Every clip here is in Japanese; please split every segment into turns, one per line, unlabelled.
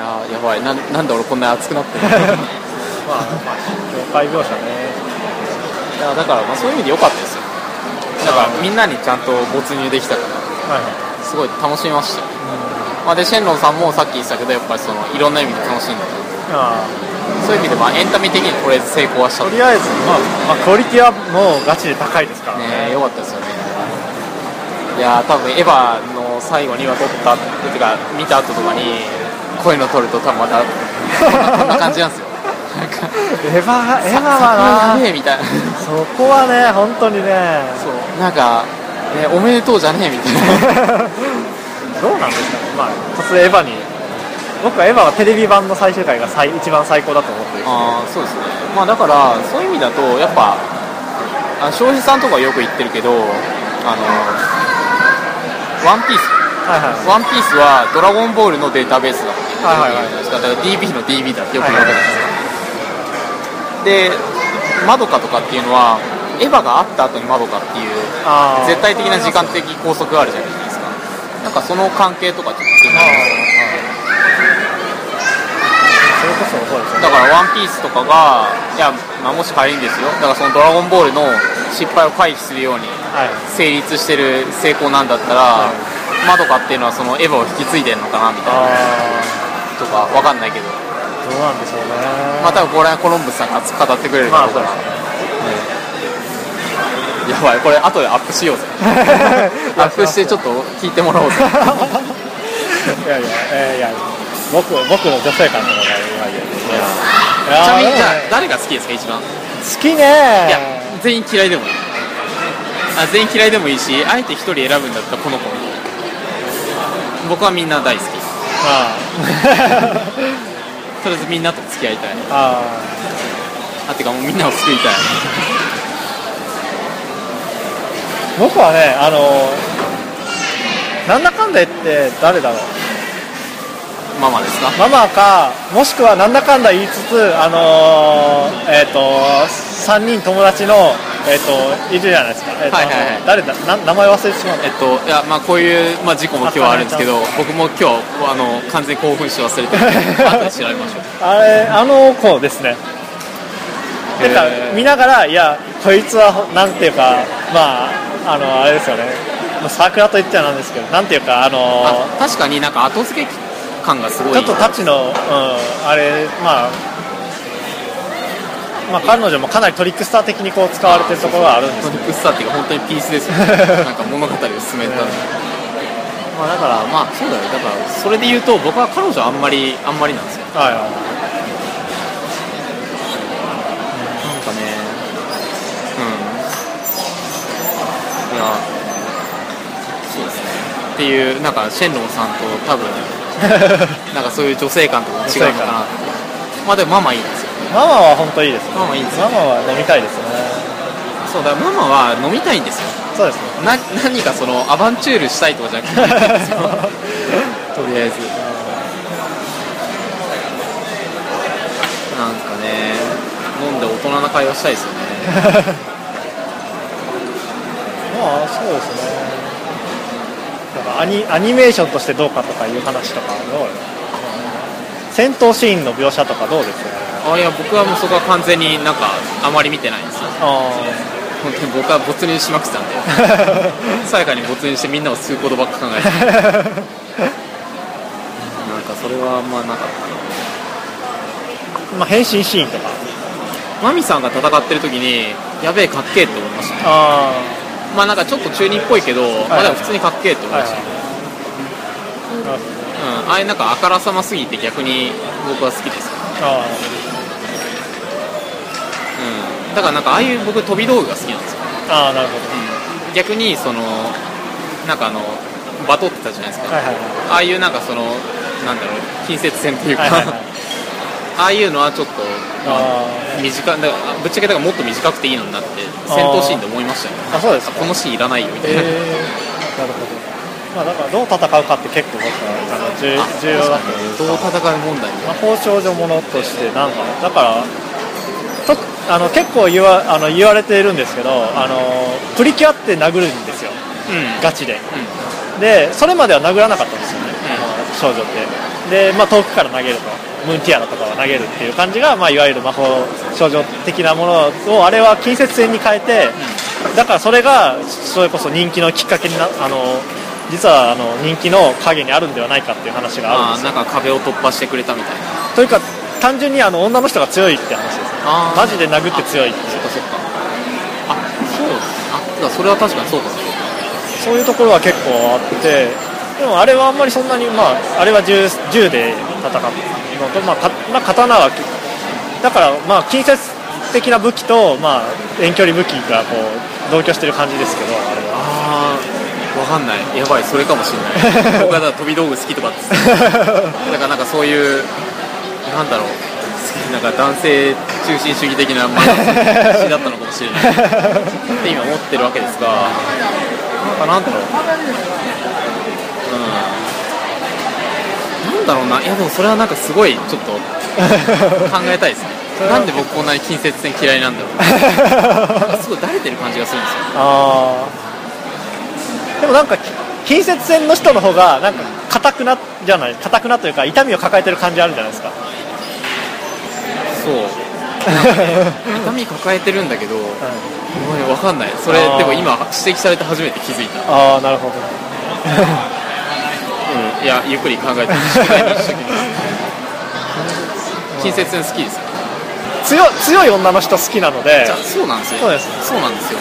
やーやばい。なんなんで俺こんな熱くなってるの？
まあ、まあ、業界描写ね。
いやだからまあそういう意味で良かったですよ。だからみんなにちゃんと没入できたから。
はいはい。
すごい楽しみました。よ、まあ、でシェンロンさんもさっき言ってたけどやっぱりそのいろんな意味で楽しんだ
あ
そういう意味でまあエンタメ的にとりあえず成功はした。
あとりあえず、まあまあ、クオリティはもうガチで高いですから
ね。良かったですよね。いやー多分エヴァの最後には撮ったっていうか見た後とかにこういうの撮ると多分またこんな感じなんですよ。
エヴァエヴァ
さ
はな
やべえみたいな。
そこはね本当にね。
そう。なんか、ね、おめでとうじゃねえみたいな。
どうなんですかね。まあ突然エヴァに。僕はエヴァはテレビ版の最終回が最一番最高だと思ってる。
ああそうですね。まあだからそういう意味だとやっぱあ庄司さんとかよく言ってるけどあのワンピース
はいはい。
ワンピースはドラゴンボールのデータベースだっていう
はいはい。はい
だから DB の DB だってよく言われるんですよ、でマドカとかっていうのはエヴァがあった後にマドカっていう絶対的な時間的拘束があるじゃないですか。なんかその関係とかちょっと気になりますよね。だから「ワンピースとかがいや、まあ、もし仮にですよ。だからその「ドラゴンボール」の失敗を回避するように
はい。
成立してる成功なんだったら、
は
マドカっていうのはそのエヴァを引き継いでるのかなみたいな。
あ
とかわかんないけど。
あどうなんでしょうね。
まあ多分これはコロンブスさんが語ってくれるだろうか。ら、
まあ
やばい。これ後でアップしようぜ。アップしてちょっと聞いてもらおうぜ。
いやいや、えーいや。僕僕の女性感とかが今言う
ちなみにじゃあ誰が好きですか一番？
好きね。
いや全員嫌いでもいい。あ全員嫌いでもいいしあえて一人選ぶんだったらこの子僕はみんな大好き
あ
とりあえずみんなと付き合いたい。
ああ。
あてかもうみんなを救いたい。
僕はねあのなんだかんだ言って誰だろう。
ママですか？
ママかもしくはなんだかんだ言いつつあのーえっ、と3人友達のえっ、といるじゃないですか、えーと
はいはいはい。
誰だ？な名前忘れてしまった。
えっといやまあこういう、まあ、事故も今日はあるんですけど僕も今日あの完全に興奮して忘れてる。んで調べましょう。
あれあの子ですね。なんか見ながらいやこいつはなんていうかまああのあれですよね。まあ桜と言っちゃなんですけどなんていうかあの
あ確かになんか後付け感がすごい。
ちょっとタッチの、うん、あれまあまあ彼女もかなりトリックスター的にこう使われてるところがあるんです
トリックスターっていうか本当にピースですよね。なんか物語を進めた、まあ、だからまあそうだよ。だからそれで言うと僕は彼女あんまりあんまりなんですよ。
はいはい
なんかね。うん。いやそうですね。っていうなんかシェンロンさんと多分 なんかそういう女性感とかも違うのかな まあでもママいいです。よ
ママは本当いいですね。
ママいいですよ
ママは飲みたいですね。
そうだママは飲みたいんですよ。
そうですね。
な何かそのアバンチュールしたいとかじゃなくて。とりあえず。なんかね飲んで大人な会話したいですよね。
まあそうですね。なんかアニアニメーションとしてどうかとかいう話とかどう戦闘シーンの描写とかどうですか？
あいや僕はもうそこは完全になんかあまり見てないんです。よ
あ
本当に僕は没入しまくってたんで。さやかに没入してみんなを救うことばっか考えてた なんかそれはあんまなかった
まあ変身シーンとか。
マミさんが戦ってる時にやべえかっけえって思いました。ね
あ
まあなんかちょっと中二っぽいけど、まあでも普通にかっけえって思いました、うん、ああいうなんかあからさますぎて逆に僕は好きです、
あ
うん、だからなんかああいう僕飛び道具が好きなんですよ、
ああなるほ
うん、逆にそのなんかあのバトってたじゃないですか、
どはいはいはい。
ああいうなんかそのなんだろう近接戦というか、
はいはいはい。
ああいうのはちょっと
あ
短いだぶっちゃけだからもっと短くていいのになって戦闘シーンで思いましたよね。
あそうですか。
このシーンいらないよみたいな、
えー、なるほど。まあだからどう戦うかって結構僕は重要だという。
どう戦う問題
魔法少女ものとしてなんかだからとあの結構言わあの言われているんですけどあのプリキュアって殴るんですよ。
うん。
ガチで。
う
でそれまでは殴らなかったんですよね、
ん。
少女って。で、まあ、遠くから投げると。ムーンティアラとかは投げるっていう感じが、まあ、いわゆる魔法少女的なものをあれは近接戦に変えて、だからそれがそれこそ人気のきっかけになあの実はあの人気の影にあるんではないかっていう話があるんですよ。
なんか壁を突破してくれたみたいな。
というか単純にあの女の人が強いって話です。ねマジで殴って強いって
そっかそっか。あそうあそれは確かにそうか
そういうところは結構あってでもあれはあんまりそんなにまああれは銃銃で戦うのと、まあ、かまあ刀はだからまあ近接的な武器と、まあ、遠距離武器がこう同居してる感じですけどあれは。
ああわかんない。やばいそれかもしれない。僕は飛び道具好きとか だからなんかそういうなんだろう。なんか男性中心主義的なましだったのかもしれない。って今思ってるわけですが。なんかなんだろう。うん。なんだろうな。いやでもそれはなんかすごいちょっと考えたいですね。なんで僕こんなに近接戦嫌いなんだろう。なんかすごいだれてる感じがするんですよ。
あー。でもなんかき近接戦の人の方がなんか硬くなじゃない硬くなというか痛みを抱えてる感じあるじゃないですか
そう。痛み抱えてるんだけど、もうね、分かんない。それでも今指摘されて初めて気づいた、
ああなるほど。
うん、いやゆっくり考えて宿題にしときます近接戦好きですよ。
強強い女の人好きなので。
そうなんですよ。
そうです。
そうなんですよ。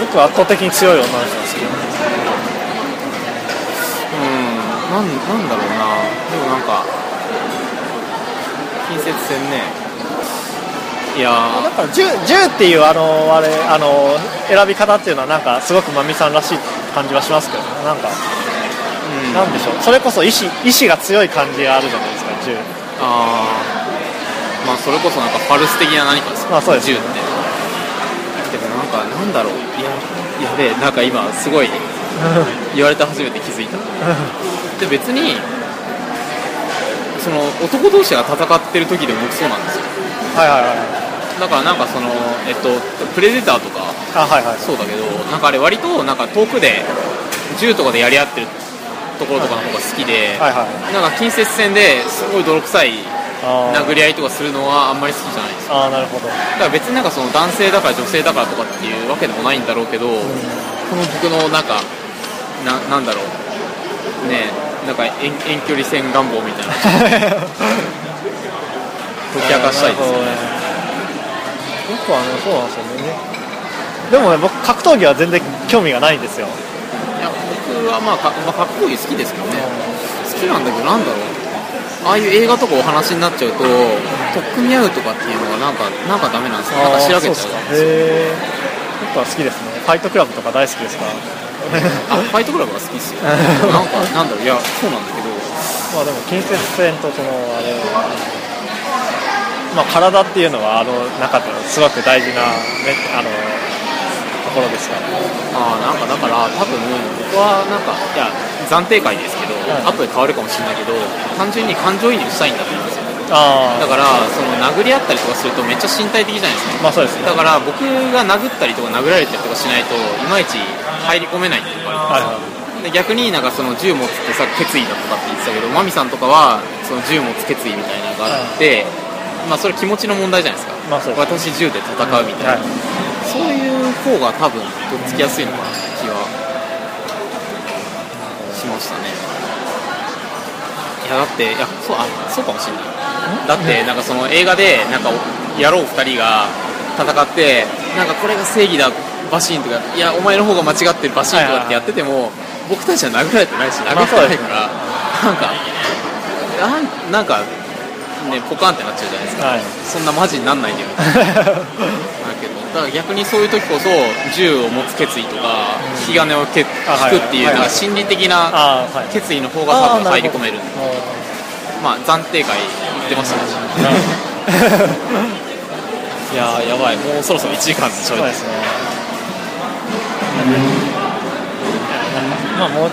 僕は圧倒的に強い女の人が好き。なんです
うん。なんなんだろうな。でもなんか近接戦ね。いや
だから銃銃っていうあのあれあの選び方っていうのはなんかすごくまみさんらしい感じはしますけどね。なんか、
ーうん。
なんでしょう。それこそ意志意志が強い感じがあるじゃないですか銃。
あー。まあそれこそなんかパルス的な何かですよ
まあそうです
銃って。でもなんかなんだろう。いややべえ。なんか今すごい言われて初めて気づいた。で別にその男同士が戦ってる時でも僕そうなんですよ。
はいはいはい。
だからなんかそのえっとプレデターとか
あはいはい
そうだけどなんかあれ割となんか遠くで銃とかでやり合ってるところとかの方が好きで、
はいはい。
なんか近接戦ですごい泥臭い殴り合いとかするのはあんまり好きじゃないです。
あーなるほど。
だから別になんかその男性だから女性だからとかっていうわけでもないんだろうけど、この僕のなんかななんだろう。ねなんか遠遠距離戦願望みたいな。解き明かしたいですよね。
僕はねそうなんですよね。でもね僕格闘技は全然興味がないんですよ。
いや僕はまあか、まあ、格闘技好きですけどね。好きなんだけどなんだろう。ああいう映画とかお話になっちゃうと取っ組み合うとかっていうのがなんかなんかダメなんですよ。なんかしらけちゃう
そうですか。へえ僕は好きですね。ファイトクラブとか大好きですから
あファイトクラブが好きっすよ。なんかなんだろう。いやそうなんだけど。
まあでも近接戦とそのあれまあ体っていうのはあの中ですごく大事な、ね、あのところですから
ああなんかだから多分僕はなんかいや暫定会ですけど、
はい
後で変わるかもしれないけど単純に感情移入したいんだと思うんですよ。
あ
だからその殴り合ったりとかするとめっちゃ身体的じゃないですか。
まあそうですね。
だから僕が殴ったりとか殴られたりとかしないといまいち入り込めないっていうのがあるん
はい。
逆になんかその銃持つってさ決意だとかって言ってたけどマミさんとかはその銃持つ決意みたいなのがあって、まあそれ気持ちの問題じゃないですか、
まあそうです。
私銃で戦うみたいな、
はい。
そういう方が多分とっつきやすいのかな気はしましたね。いやだっていやそうあそうかもしれない。だってなんかその映画でなんか野郎2人が戦ってなんかこれが正義だバシーンとかいやお前の方が間違ってるバシーンとかってやってても、僕たちは殴られてないし殴ってないから、なんかなんなんかねポカンってなっちゃうじゃないですか、
はい。
そんなマジになんないんだよ。みたいなだけどだから逆にそういう時こそ銃を持つ決意とか引き金をけ引くっていう
はい
なんか心理的な決意の方が多分入り込める。まあ暫定会言ってましたねいやーやばい。もうそろそろ1時間で
そ
喋って
うですねまあもう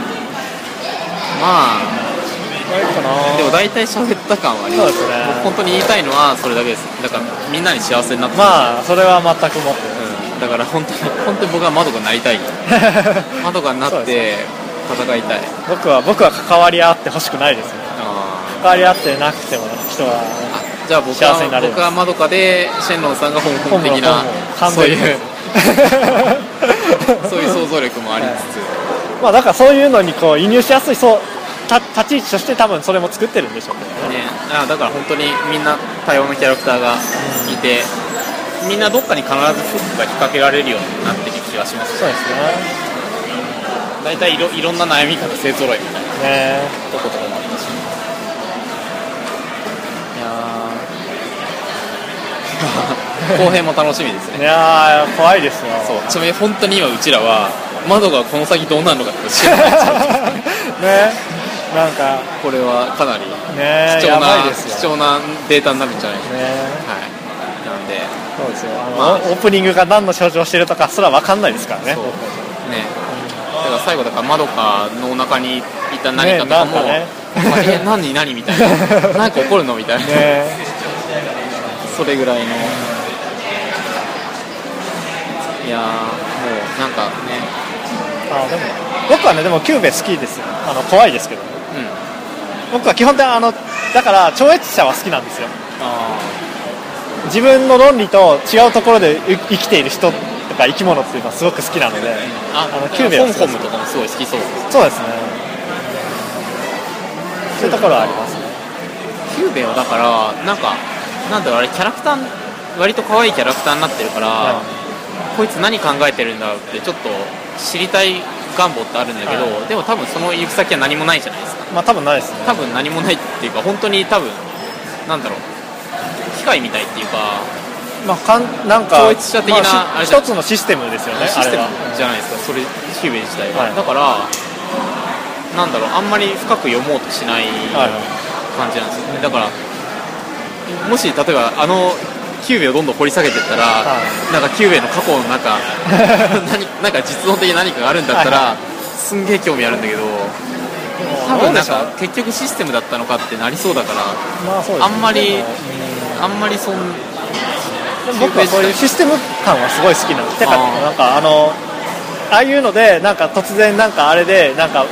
まあでも大体喋った感はあります。
そうですね。
僕本当に言いたいのはそれだけです。だからみんなに幸せになって。
まあそれは全くもって。
うん。だから本当に本当に僕は窓がなりたい 窓がなって戦いたい。
僕は僕は関わり合ってほしくないですね
あ
関わり合ってなくても人は
じゃあ僕
幸せになれる
は僕はまどかでシェンロンさんが香港的なそういう想像力もありつつ、
まあだからそういうのにこう移入しやすいそうた立ち位置として多分それも作ってるんでしょうね。
ね、あだから本当にみんな多様なキャラクターがいて、みんなどっかに必ずフックが引っ掛けられるようになってる気がします
そうですね。
大体いろいろんな悩み方勢ぞろいみたいな
ね。
とことかもあったしい後編も楽しみです
い
ね
やー怖いですよ。
そう。ちなみに本当に今うちらは窓がこの先どうなるのかって知らない
ね。なんか。
これはかなり
ねや
貴重な
ばいですよ。
貴重なデータになるんじゃないですか。
ね
はい。なんで。
そうですよ。あの、
まあ。
オープニングが何の象徴してるとかすら分かんないですからね。
そう。ね。だから最後だからまどかのお腹にいた何かとかも、
ね
え何何みたいな。何か起こるのみたいな、
ね
それぐらいのいやーもうなんかね。
あでも僕はねでもキューベ好きですよ。あの怖いですけど。
うん。
僕は基本的にあのだから超越者は好きなんですよ。
あ
自分の論理と違うところでう生きている人とか生き物っていうのはすごく好きなので
ーあ
あのキュゥべえは
ほむほむとかもすごい好きそう。です
そうですね。そういうところはあります。ね
キュゥべえはだからなんかなんだろうあれキャラクター割と可愛いキャラクターになってるから、
は
こいつ何考えてるんだろうってちょっと知りたい願望ってあるんだけど、
は
でも多分その行く先は何もないじゃないですか。
まあ多分ないですね。
多分何もないっていうか本当に多分なんだろう。機械みたいっていうか
まあかんなんか
超越者的な
一つのシステムですよね
システムじゃないですかそれキュゥべえ自体が、
はい。
だからなんだろうあんまり深く読もうとしない
はい。
感じなんですよね。だからもし例えばあのキュゥべえをどんどん掘り下げていったら、
は
なんかキュゥべえの過去の中 何なんか実存的な何かがあるんだったら、
はい。
すんげえ興味あるんだけど多分なんか結局システムだったのかってなりそうだから
まあね。
あんまりあんまりそん
僕はそういうシステム感はすごい好きなんですてかなんかあのああいうのでなんか突然なんかあれでなんか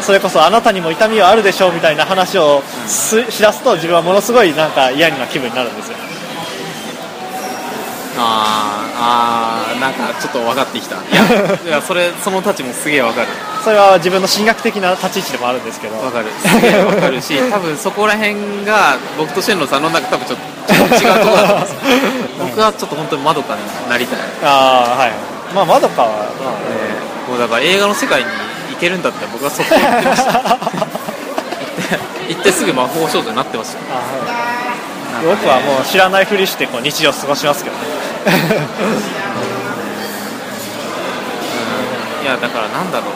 それこそあなたにも痛みはあるでしょうみたいな話をすしだすと自分はものすごいなんか嫌な気分になるんですよ
あーあーなんかちょっと分かってきた。いや いやそれその立ちもすげえ分かる。
それは自分の進学的な立ち位置でもあるんですけど。
分かる。すげえ分かるし 多分そこら辺が僕とシェンロンさんの中多分ちょっと違うところだと思うんですよ。僕はちょっと本当にまどかになりたい、ね、
ああはい。まあまどかは、まあ
もうだから映画の世界に行けるんだったら僕はそこ行ってました。行って行ってすぐ魔法少女になってました。
あはい僕はもう知らないふりしてこう日常過ごしますけどね。
いやだからなんだろう、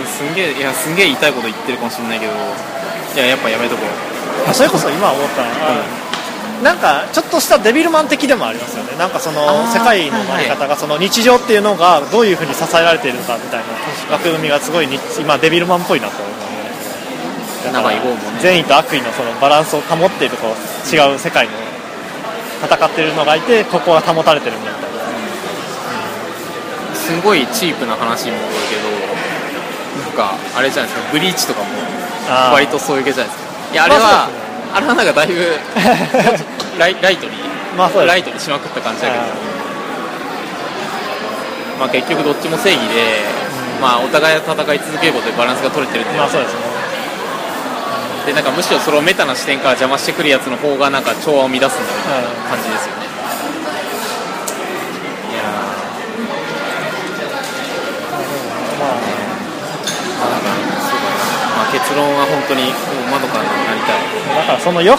うん、すんげえいやすんげえ言いこと言ってるかもしれないけど。いややっぱやめとこう。
あそれこそ今思ったのは、なんかちょっとしたデビルマン的でもありますよね。なんかその世界の在り方がその日常っていうのがどういうふうに支えられているのかみたいな。枠組みがすごいに今デビルマンっぽいなと思
長い方もね。
善意と悪意のそのバランスを保っているこう違う世界の戦ってるのがいてここが保たれてるみた。いな
すごいチープな話に戻るけどなんかあれじゃないですかブリーチとかも割とそういう系じゃないですか。いやあれは、
まあ
あれはなんかだいぶ ライライトに
まあ
ライトにしまくった感じだけど。
あ
まあ結局どっちも正義で、まあお互い戦い続けることでバランスが取れてるんで,、
まあそうですね
でなんかむしろそれをメタな視点から邪魔してくるやつの方がなんか調和を乱すんだみたいな感じですよね、いや
まあ
結論は本当にもうまどかになりたい。
だからそのよ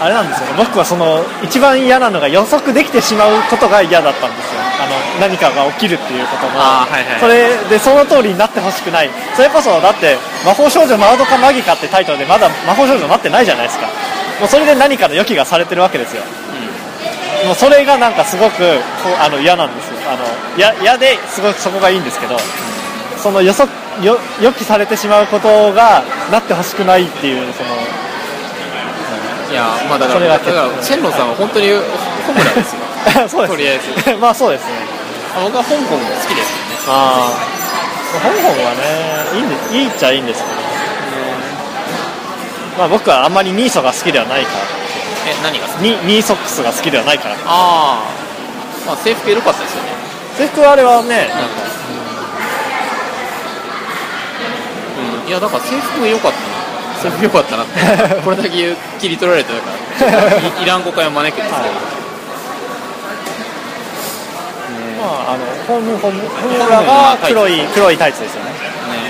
あれなんですよね。僕はその一番嫌なのが予測できてしまうことが嫌だったんですよあの何かが起きるっていうことも
はいはい。
それでその通りになってほしくない。それこそだって「魔法少女マードカマギカ」ってタイトルでまだ魔法少女になってないじゃないですか。もうそれで何かの予期がされてるわけですよ。もうそれがなんかすごくあの嫌なんですよ。あのや嫌ですごくそこがいいんですけどその予測よ予期されてしまうことがなってほしくないっていうその
いやまあだからだからチェンロンさんは本当にホムラですよ
そうです
とりあえず。
まあそうですね。
あ僕は香港も好きですけどね。
あ香港はねいいんでいいっちゃいいんですけど、まあ、僕はあんまりニーソが好きではないから。
え何が好き？
ニニーソックスが好きではないから。
あー、まあ制服エロかったですよね。
制服はあれはねなんか。
うん。いやだから制服も良かったな。制服良かったなって。これだけ切り取られてだから。いいらん誤解を招くんですけど、
はい
ね
まああのホームホームホームラが黒い黒いタイツですよね。
ね。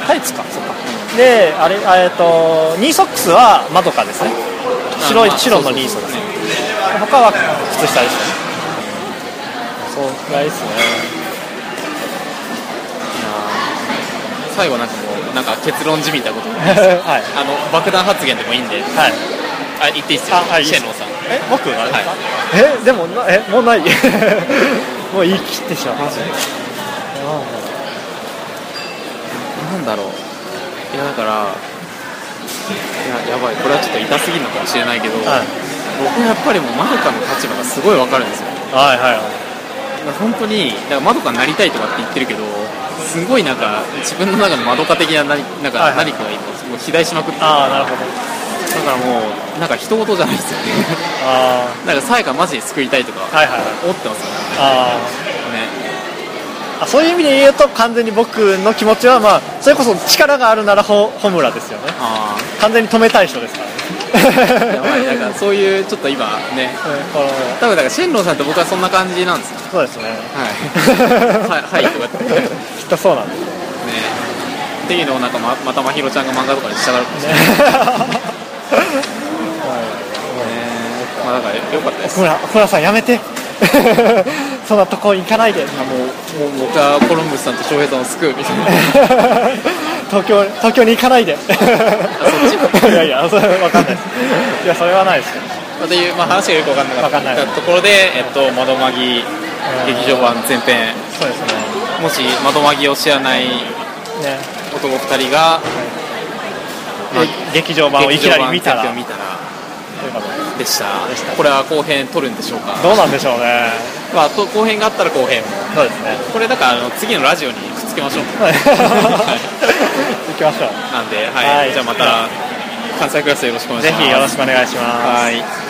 タイツか。そっか。であれあえっとニーソックスはマドカですね。白い
まあ
白のニーソですね。他は靴下ですね。そうぐらいですね
最後なんかもうなんか結論じみたこと。
はい。
あの爆弾発言でもいいんで。
はい。
あ言っていいっすよ。
あはい
シェンロンさん。
え僕がですか、
はい。
えでもなえもうない もう言い切ってしまうマジで
なんだろう。いやだからいややばい。これはちょっと痛すぎるのかもしれないけど、
はい。
僕はやっぱりもうまどかの立場がすごいわかるんですよ。
はいはいはい。
本当にだからまどかになりたいとかって言ってるけどすごいなんか自分の中のまどか的な何なんか
はいはい。
何かが今もう肥大しまくってる
ああなるほど
だからもうなんか人事じゃないですよね。
あ
なんかさやかマジで救いたいとか
あはいはいはい。
思ってますよ
あ
ね。
ーあそういう意味で言うと完全に僕の気持ちはまあそれこそ力があるならホホムラですよね。
あ
完全に止めたい人ですからね。
あやばいなんかそういうちょっと今ね。
うん。
多分だからシェンロンさんって僕はそんな感じなんですよ。
そうですね。
はい。はいはいとかって。ね
きっとそうなんです。
っていうのをなんかままたまひろちゃんが漫画とかでしたがるかもしれない。
ね
まあだから良かったです。
奥村奥村さんやめて。そんなとこ行かないで。
もうもう僕はコロンブスさんと翔平さんを救うみたいな。
東京東京に行かないで。いやいやそれわかんないです。いやそれはないですけど
っていう、まあ、話がよく分かんなかった
わかんない。
ところで、えっと、窓マギ劇場版前編。
そうですね。
もし窓マギを知らない
ね。
男2人が、まあ
劇場版をいきなり見たらででした。
これは後編撮るんでしょうか。
どうなんでしょうね。
まあ、と後編があったら後編。
そうですね。
これだからあの次のラジオにくっつけましょう。
はい。行きましょう。
なんで、はい。
はい。
じゃあまた関西クラスよろしくお願いします。
ぜひよろしくお願いします。
はい